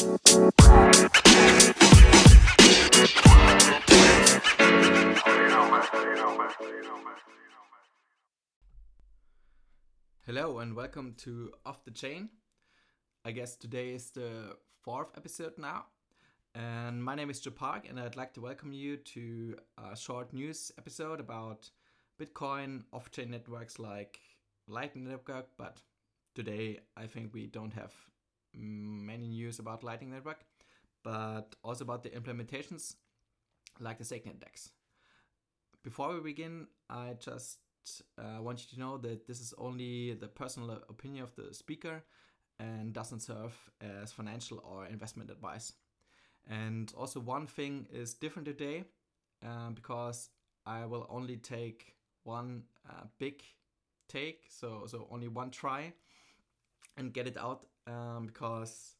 Hello and welcome to Off the Chain. I guess today is the fourth episode now. And my name is Joe Park, and I'd like to welcome you to a short news episode about Bitcoin, off chain networks like Lightning Network. But today, I think we don't have many news about Lightning Network, but also about the implementations like the StakeNet DEX. Before we begin, I just uh, want you to know that this is only the personal opinion of the speaker and doesn't serve as financial or investment advice. And also, one thing is different today um, because I will only take one uh, big take, so so only one try, and get it out um, because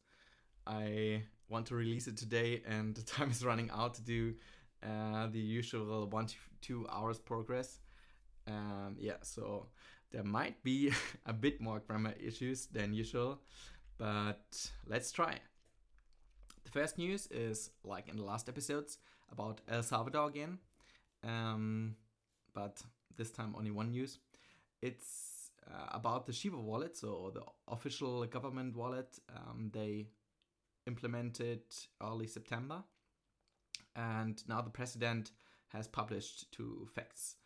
I want to release it today, and the time is running out to do uh, the usual one to two hours progress. Um, yeah, so there might be a bit more grammar issues than usual, but let's try. The first news is like in the last episodes about El Salvador again, um, but this time only one news. It's uh, about the Chivo wallet, so the official government wallet. Um, they implemented early September, and now the president has published two facts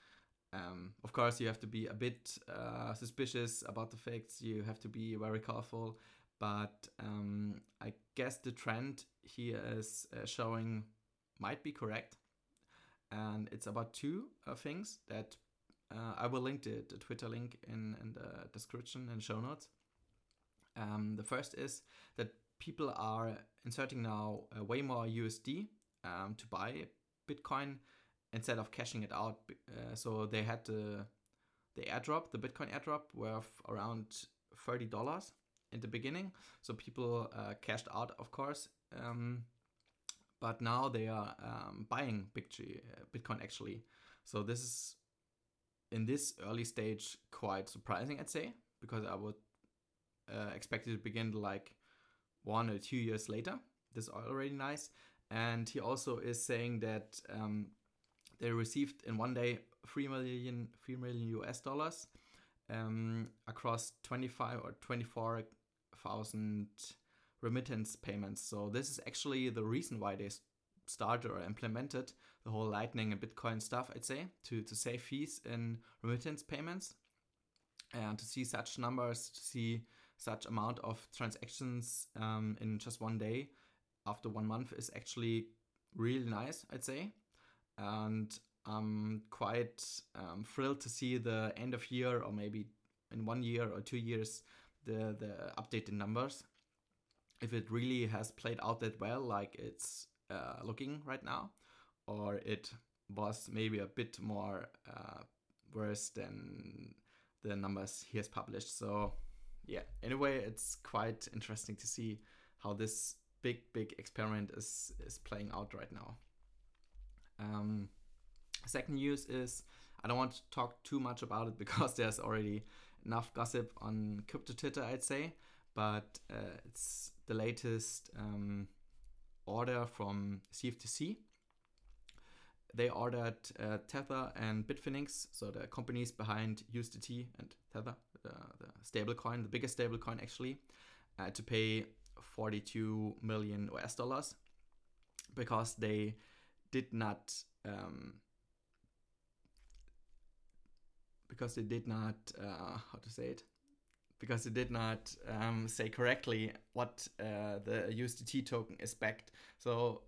um, of course, you have to be a bit uh, suspicious about the facts. You have to be very careful. But um, I guess the trend here is uh, showing might be correct. And it's about two uh, things that uh, I will link the, the, Twitter link in, in the description and show notes. Um, the first is that people are inserting now uh, way more USD um, to buy Bitcoin instead of cashing it out. Uh, so they had the the airdrop, the Bitcoin airdrop, worth around thirty dollars in the beginning. So people uh, cashed out, of course. Um, but now they are um, buying Bitcoin actually. So this is in this early stage quite surprising, I'd say, because I would uh, expect it to begin like one or two years later. This is already nice. And he also is saying that um, they received in one day 3 million 3 million US dollars um, across 25 or 24,000 remittance payments. So this is actually the reason why they started or implemented the whole Lightning and Bitcoin stuff, I'd say, to, to save fees in remittance payments and to see such numbers, to see such amount of transactions um, in just one day after one month is actually really nice, I'd say and I'm quite um, thrilled to see the end of year or maybe in one year or two years the the updated numbers. If it really has played out that well, like it's uh, looking right now, or it was maybe a bit more uh, worse than the numbers he has published. So yeah, anyway, it's quite interesting to see how this big big experiment is is playing out right now. Um, second news is I don't want to talk too much about it because there's already enough gossip on crypto Twitter, I'd say. But uh, it's the latest um, order from CFTC. They ordered uh, Tether and Bitfinex, so the companies behind USDT and Tether, the, the stablecoin, the biggest stablecoin actually, uh, to pay 42 million US dollars because they did not um, because they did not uh, how to say it because they did not um, say correctly what uh, the USDT token is backed. So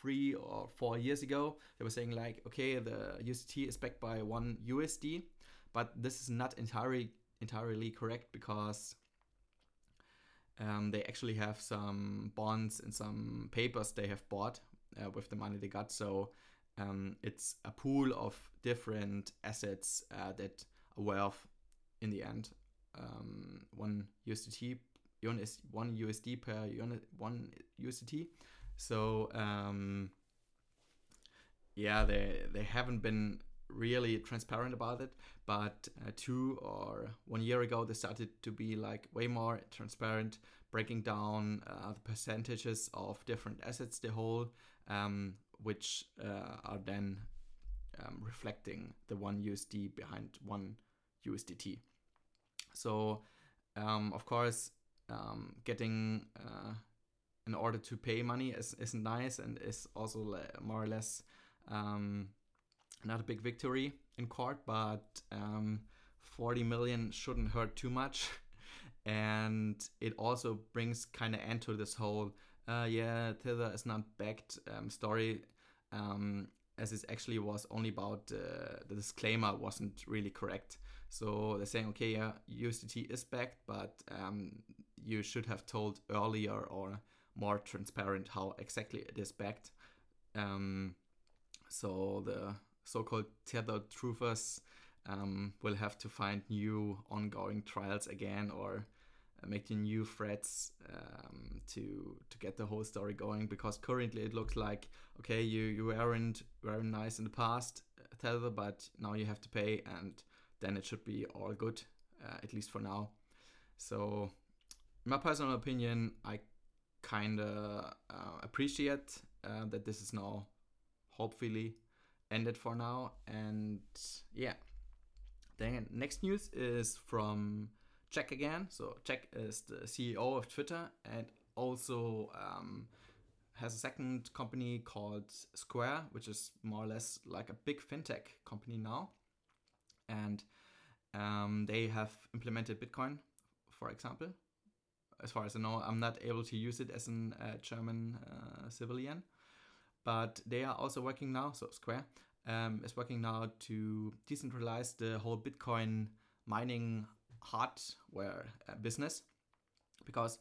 three or four years ago, they were saying like, okay, the USDT is backed by one USD, but this is not entirely entirely correct because um, they actually have some bonds and some papers they have bought uh, with the money they got. So um, it's a pool of different assets uh, that are worth in the end um, one USDT one is one USD per one USDT. So um, yeah, they they haven't been really transparent about it. But uh, two or one year ago, they started to be like way more transparent, breaking down uh, the percentages of different assets they hold, um, which uh, are then um, reflecting the one USD behind one USDT. So, um, of course, um, getting in order to pay money is, is nice and is also more or less um, not a big victory in court, but um, 40 million shouldn't hurt too much. and it also brings kind of end to this whole, uh, yeah, Tether is not backed um, story, um, as it actually was only about uh, the disclaimer wasn't really correct. So they're saying, okay, yeah, USDT is backed, but um, you should have told earlier or more transparent how exactly it is backed. Um, so the so-called tethered truthers um, will have to find new ongoing trials again or making new threats um, to to get the whole story going because currently it looks like okay you you weren't very nice in the past tether but now you have to pay and then it should be all good uh, at least for now so my personal opinion i kind of uh, appreciate uh, that this is now hopefully ended for now. And yeah, then next news is from Jack again. So Jack is the CEO of Twitter and also um, has a second company called Square, which is more or less like a big fintech company now. And um, they have implemented Bitcoin, for example. As far as I know, I'm not able to use it as a uh, German uh, civilian, but they are also working now. So Square um, is working now to decentralize the whole Bitcoin mining hardware uh, business because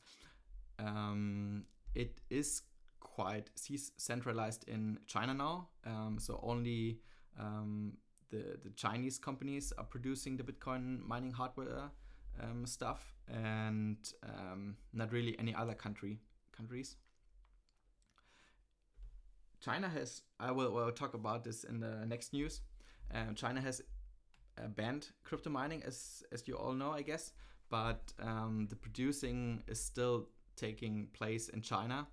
um, it is quite centralized in China now. Um, so only um, the the Chinese companies are producing the Bitcoin mining hardware um, stuff, and um, not really any other country countries. China has, I will, will talk about this in the next news. Um, China has uh, banned crypto mining, as, as you all know, I guess, but um, the producing is still taking place in China.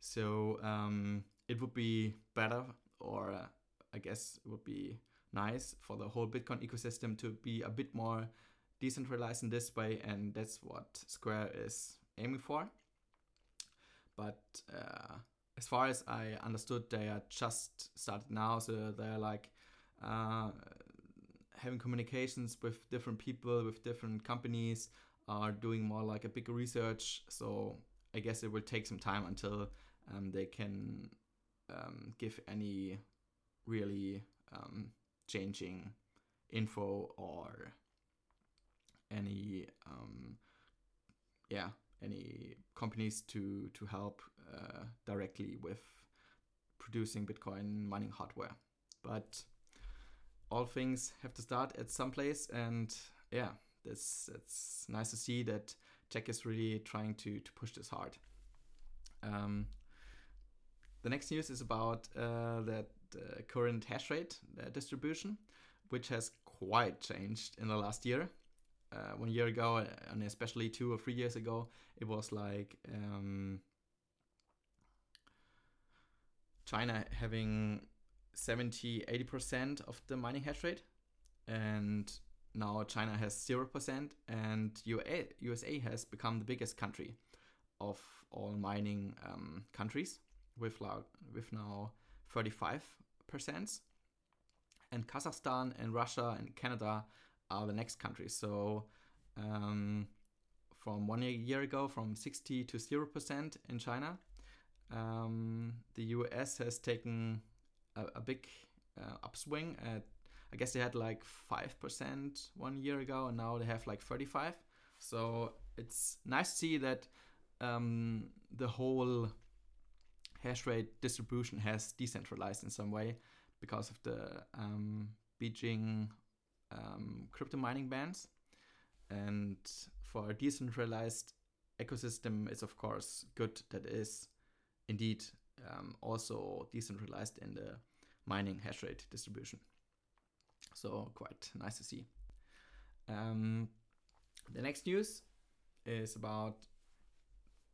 So um, it would be better, or uh, I guess it would be nice for the whole Bitcoin ecosystem to be a bit more decentralized in this way, and that's what Square is aiming for. But uh, as far as I understood, they are just started now, so they're like uh, having communications with different people, with different companies, are doing more like a bigger research. So I guess it will take some time until um, they can um, give any really um, changing info or any um, yeah any companies to to help uh, directly with producing Bitcoin mining hardware. But all things have to start at some place, and yeah, that's it's nice to see that Jack is really trying to to push this hard. Um, the next news is about uh, that uh, current hash rate distribution, which has quite changed in the last year. Uh, one year ago, and especially two or three years ago, it was like um, China having 70 80% of the mining hash rate and now China has 0% and USA has become the biggest country of all mining um, countries with, like, with now 35% and Kazakhstan and Russia and Canada are the next countries so um, from one year ago from 60 to 0% in China um, the US has taken a, a big uh, upswing. At, I guess they had like 5% one year ago, and now they have like 35. So it's nice to see that um, the whole hash rate distribution has decentralized in some way because of the um, Beijing um, crypto mining bans. And for a decentralized ecosystem, it's of course good that is indeed um, also decentralized in the mining hash rate distribution. So quite nice to see. Um, the next news is about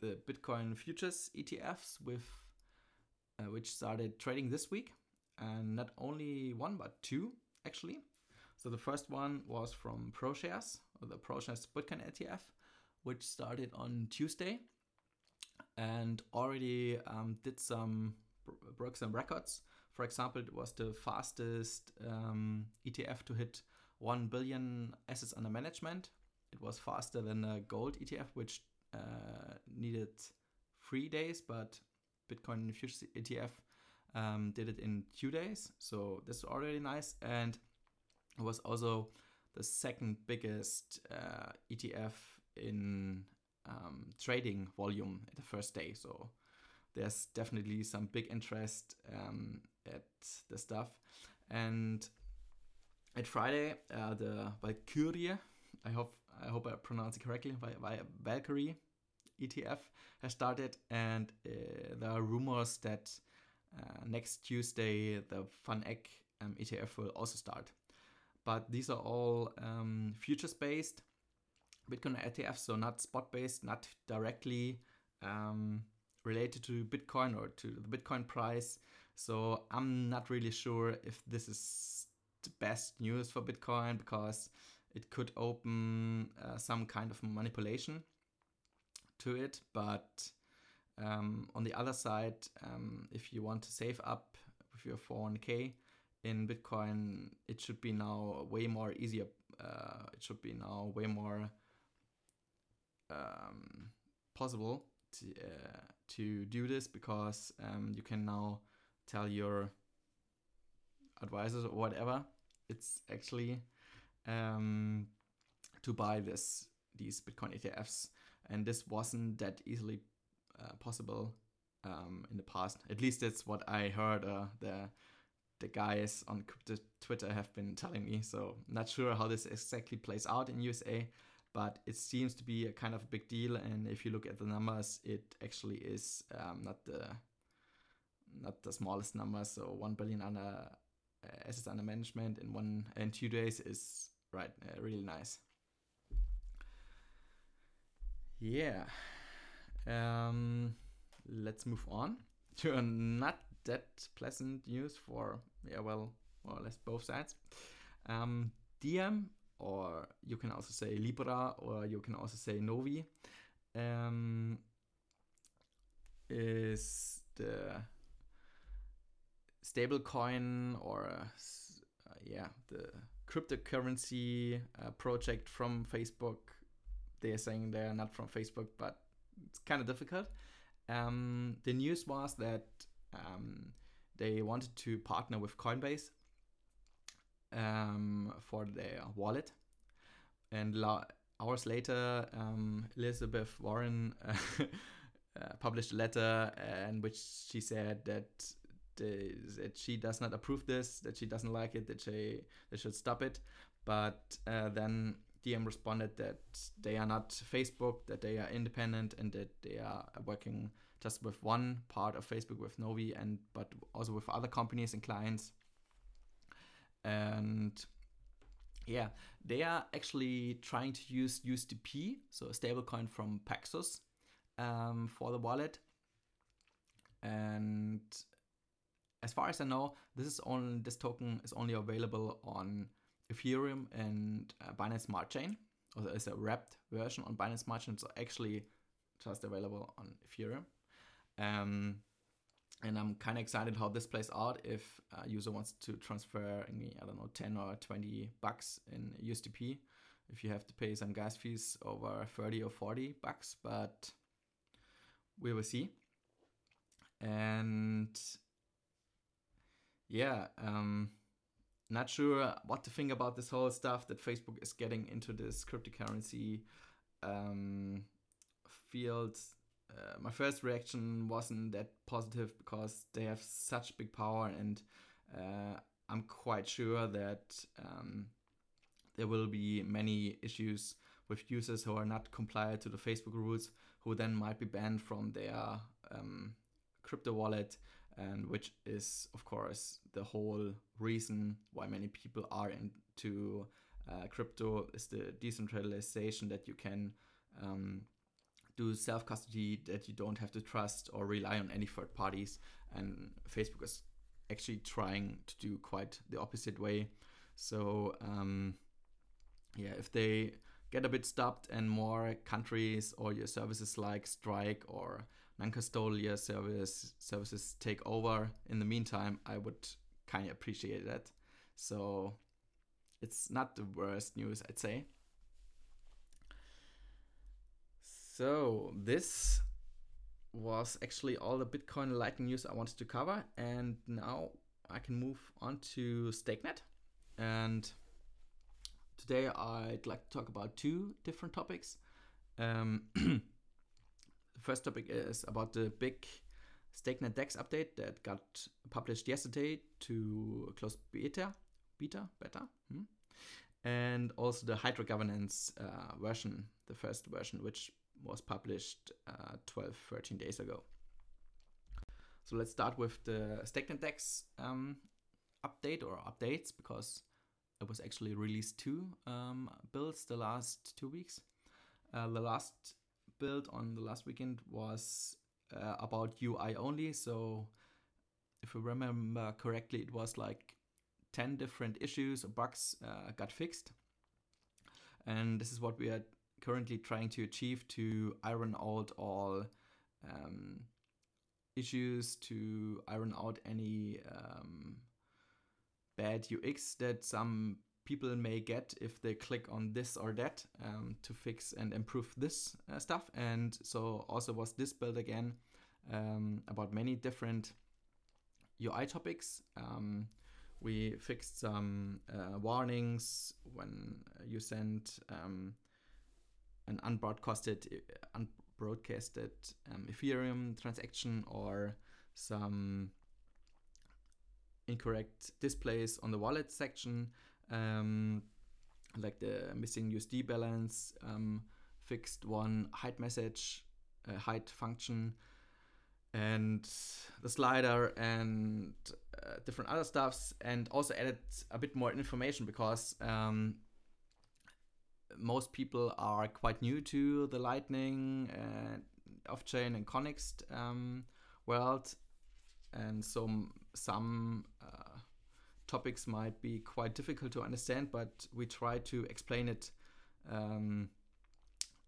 the Bitcoin futures ETFs with uh, which started trading this week, and not only one but two actually. So the first one was from ProShares, the ProShares Bitcoin ETF, which started on Tuesday and already um, did some broke some records. For example, it was the fastest um, ETF to hit 1 billion assets under management. It was faster than a gold ETF, which uh, needed three days, but Bitcoin futures ETF um, did it in two days. So this is already nice. And it was also the second biggest uh, ETF in um, trading volume at the first day. So there's definitely some big interest um, at the stuff. And at Friday, uh, the Valkyrie, I hope I hope I pronounce it correctly, Valkyrie ETF has started, and uh, there are rumors that uh, next Tuesday the VanEck um, ETF will also start. But these are all um, futures based Bitcoin ETFs, so not spot based, not directly um, related to Bitcoin or to the Bitcoin price. So I'm not really sure if this is the best news for Bitcoin because it could open uh, some kind of manipulation to it. But um, on the other side, um, if you want to save up with your 401k in Bitcoin, it should be now way more easier. Uh, it should be now way more um, possible to, uh, to do this because um, you can now tell your advisors or whatever it's actually um, to buy this these Bitcoin ETFs, and this wasn't that easily uh, possible um, in the past. At least that's what I heard. Uh, the the guys on Twitter have been telling me. So not sure how this exactly plays out in USA, but it seems to be a kind of a big deal. And if you look at the numbers, it actually is um, not the not the smallest number. So one billion under uh, assets under management in one and two days is right uh, really nice. Yeah. Um, let's move on to a not that pleasant news for yeah well more or less both sides. Um, Diem or you can also say Libra, or you can also say Novi, um, is the stablecoin or uh, yeah the cryptocurrency uh, project from Facebook. They're saying they're not from Facebook, but it's kind of difficult. Um, the news was that um, they wanted to partner with Coinbase um, for their wallet. And la- hours later, um, Elizabeth Warren uh, uh, published a letter in which she said that that she does not approve this, that she doesn't like it, that she they should stop it. But uh, then Diem responded that they are not Facebook, that they are independent, and that they are working just with one part of Facebook with Novi, and but also with other companies and clients and yeah, they are actually trying to use USDP, so a stablecoin from Paxos, um, for the wallet. And as far as I know, this is on this token is only available on Ethereum and uh, Binance Smart Chain. Or it's a wrapped version on Binance Smart Chain, so actually just available on Ethereum. Um, and I'm kind of excited how this plays out if a user wants to transfer me, I don't know, 10 or 20 bucks in USDP. If you have to pay some gas fees over 30 or 40 bucks, but we will see. And yeah, um, not sure what to think about this whole stuff that Facebook is getting into this cryptocurrency um, field uh, my first reaction wasn't that positive because they have such big power, and uh, I'm quite sure that um, there will be many issues with users who are not compliant to the Facebook rules, who then might be banned from their um, crypto wallet. And which is, of course, the whole reason why many people are into uh, crypto is the decentralization that you can um, do self custody, that you don't have to trust or rely on any third parties. And Facebook is actually trying to do quite the opposite way. So, um, yeah, if they get a bit stopped and more countries or your services like Strike or non-custodial service services take over in the meantime, I would kind of appreciate that. So it's not the worst news, I'd say. So this was actually all the Bitcoin Lightning news I wanted to cover, and now I can move on to StakeNet. And today I'd like to talk about two different topics. Um, the first topic is about the big StakeNet DEX update that got published yesterday to close beta, beta, beta, hmm? and also the Hydra governance uh, version, the first version, which was published uh, 12, 13 days ago. So let's start with the StakeNet DEX um, update or updates because it was actually released two um, builds the last two weeks. Uh, the last build on the last weekend was uh, about UI only. So if I remember correctly, it was like 10 different issues or bugs uh, got fixed. And this is what we are currently trying to achieve to iron out all um, issues, to iron out any um, bad UX that some people may get if they click on this or that um, to fix and improve this uh, stuff. And so also was this build again um, about many different UI topics. Um, we fixed some uh, warnings when you send um, an unbroadcasted unbroadcasted um, Ethereum transaction or some incorrect displays on the wallet section, um, like the missing USD balance, um, fixed one hide message, uh, hide function, and the slider and uh, different other stuffs, and also added a bit more information because um, most people are quite new to the Lightning, off chain, and Connext um, world, and so some uh, topics might be quite difficult to understand, but we try to explain it um,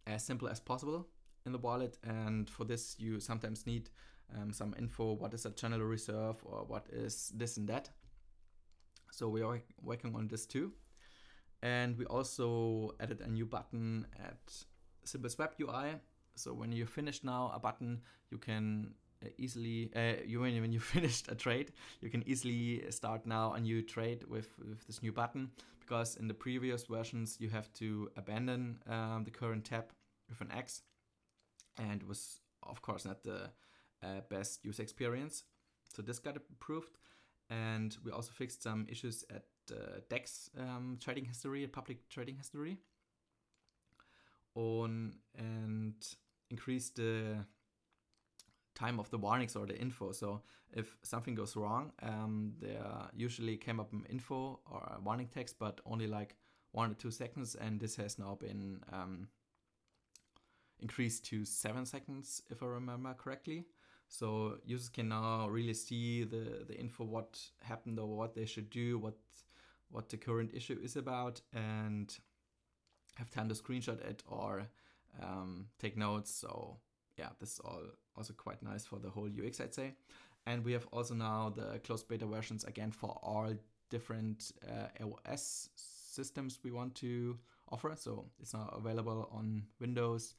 as simple as possible in the wallet. And for this, you sometimes need um, some info what is a channel reserve or what is this and that. So we are working on this too. And we also added a new button at Simple Swap UI. So when you finish now a button, you can easily uh, you when, when you finished a trade you can easily start now a new trade with, with this new button because in the previous versions you have to abandon um, the current tab with an X and it was of course not the uh, best user experience. So this got improved and we also fixed some issues at uh, DEX um, trading history public trading history on and increased the time of the warnings or the info. So if something goes wrong, um, there usually came up an info or a warning text, but only like one or two seconds, and this has now been um, increased to seven seconds, if I remember correctly. So users can now really see the, the info, what happened or what they should do, what what the current issue is about, and have time to screenshot it or um, take notes. So yeah, this is all also quite nice for the whole UX, I'd say. And we have also now the closed beta versions again for all different uh, OS systems we want to offer. So it's now available on Windows,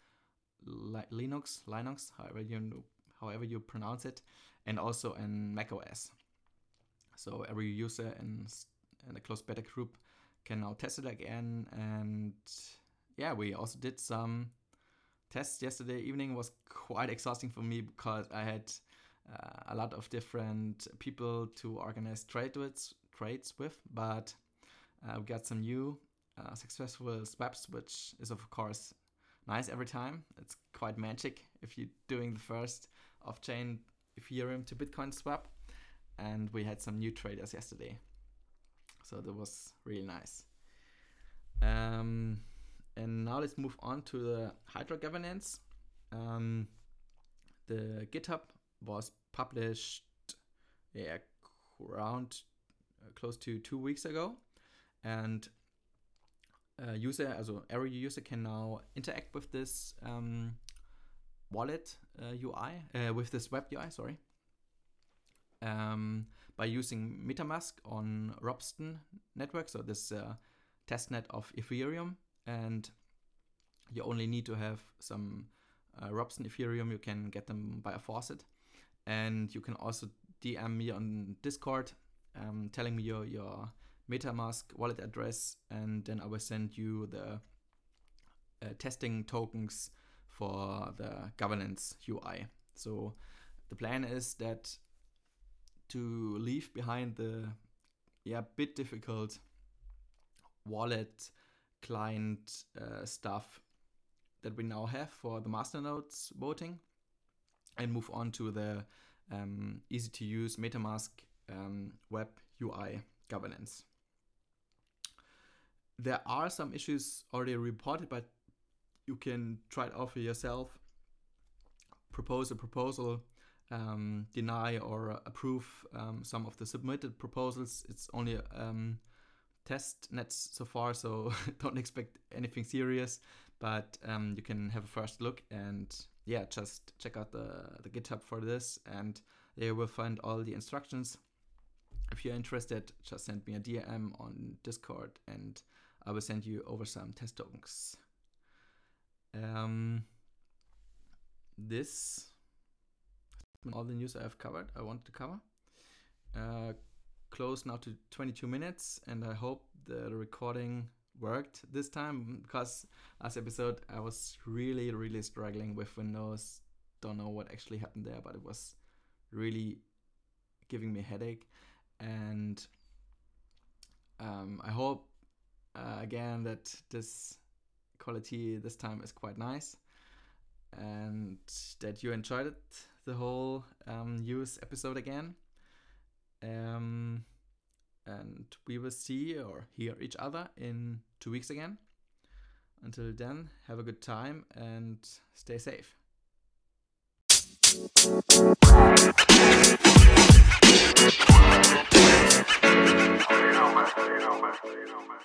Li- Linux, Linux, however you however you pronounce it, and also in Mac OS. So every user in, in the closed beta group can now test it again. And yeah, we also did some test yesterday evening was quite exhausting for me because I had uh, a lot of different people to organize trade with, trades with, but uh, we got some new uh, successful swaps, which is of course nice every time. It's quite magic if you're doing the first off-chain Ethereum to Bitcoin swap. and we had some new traders yesterday. So that was really nice. Um, and now let's move on to the Hydra governance. Um, the GitHub was published yeah, around uh, close to two weeks ago, and a user, also every user can now interact with this um, wallet uh, UI, uh, with this web UI, sorry, um, by using MetaMask on Ropsten network, so this uh, testnet of Ethereum, and you only need to have some uh, Ropsten Ethereum. You can get them by a faucet, and you can also DM me on Discord, um, telling me your your MetaMask wallet address, and then I will send you the uh, testing tokens for the governance UI. So the plan is that to leave behind the yeah bit difficult wallet client uh, stuff that we now have for the masternodes voting and move on to the um, easy to use MetaMask um, web UI governance. There are some issues already reported, but you can try it out for yourself. Propose a proposal, um, deny or approve um, some of the submitted proposals. It's only um, test nets so far, so don't expect anything serious. But um, you can have a first look and yeah, just check out the the GitHub for this, and there you will find all the instructions. If you're interested, just send me a DM on Discord, and I will send you over some test tokens. Um, this all the news I have covered. I wanted to cover. Uh, close now to 22 minutes, and I hope the recording worked this time because last episode I was really, really struggling with Windows. Don't know what actually happened there, but it was really giving me a headache. And um, I hope uh, again that this quality this time is quite nice and that you enjoyed it the whole um, use episode again. Um, and we will see or hear each other in two weeks again. Until then, have a good time and stay safe. you know, man, you know, man, you know, man.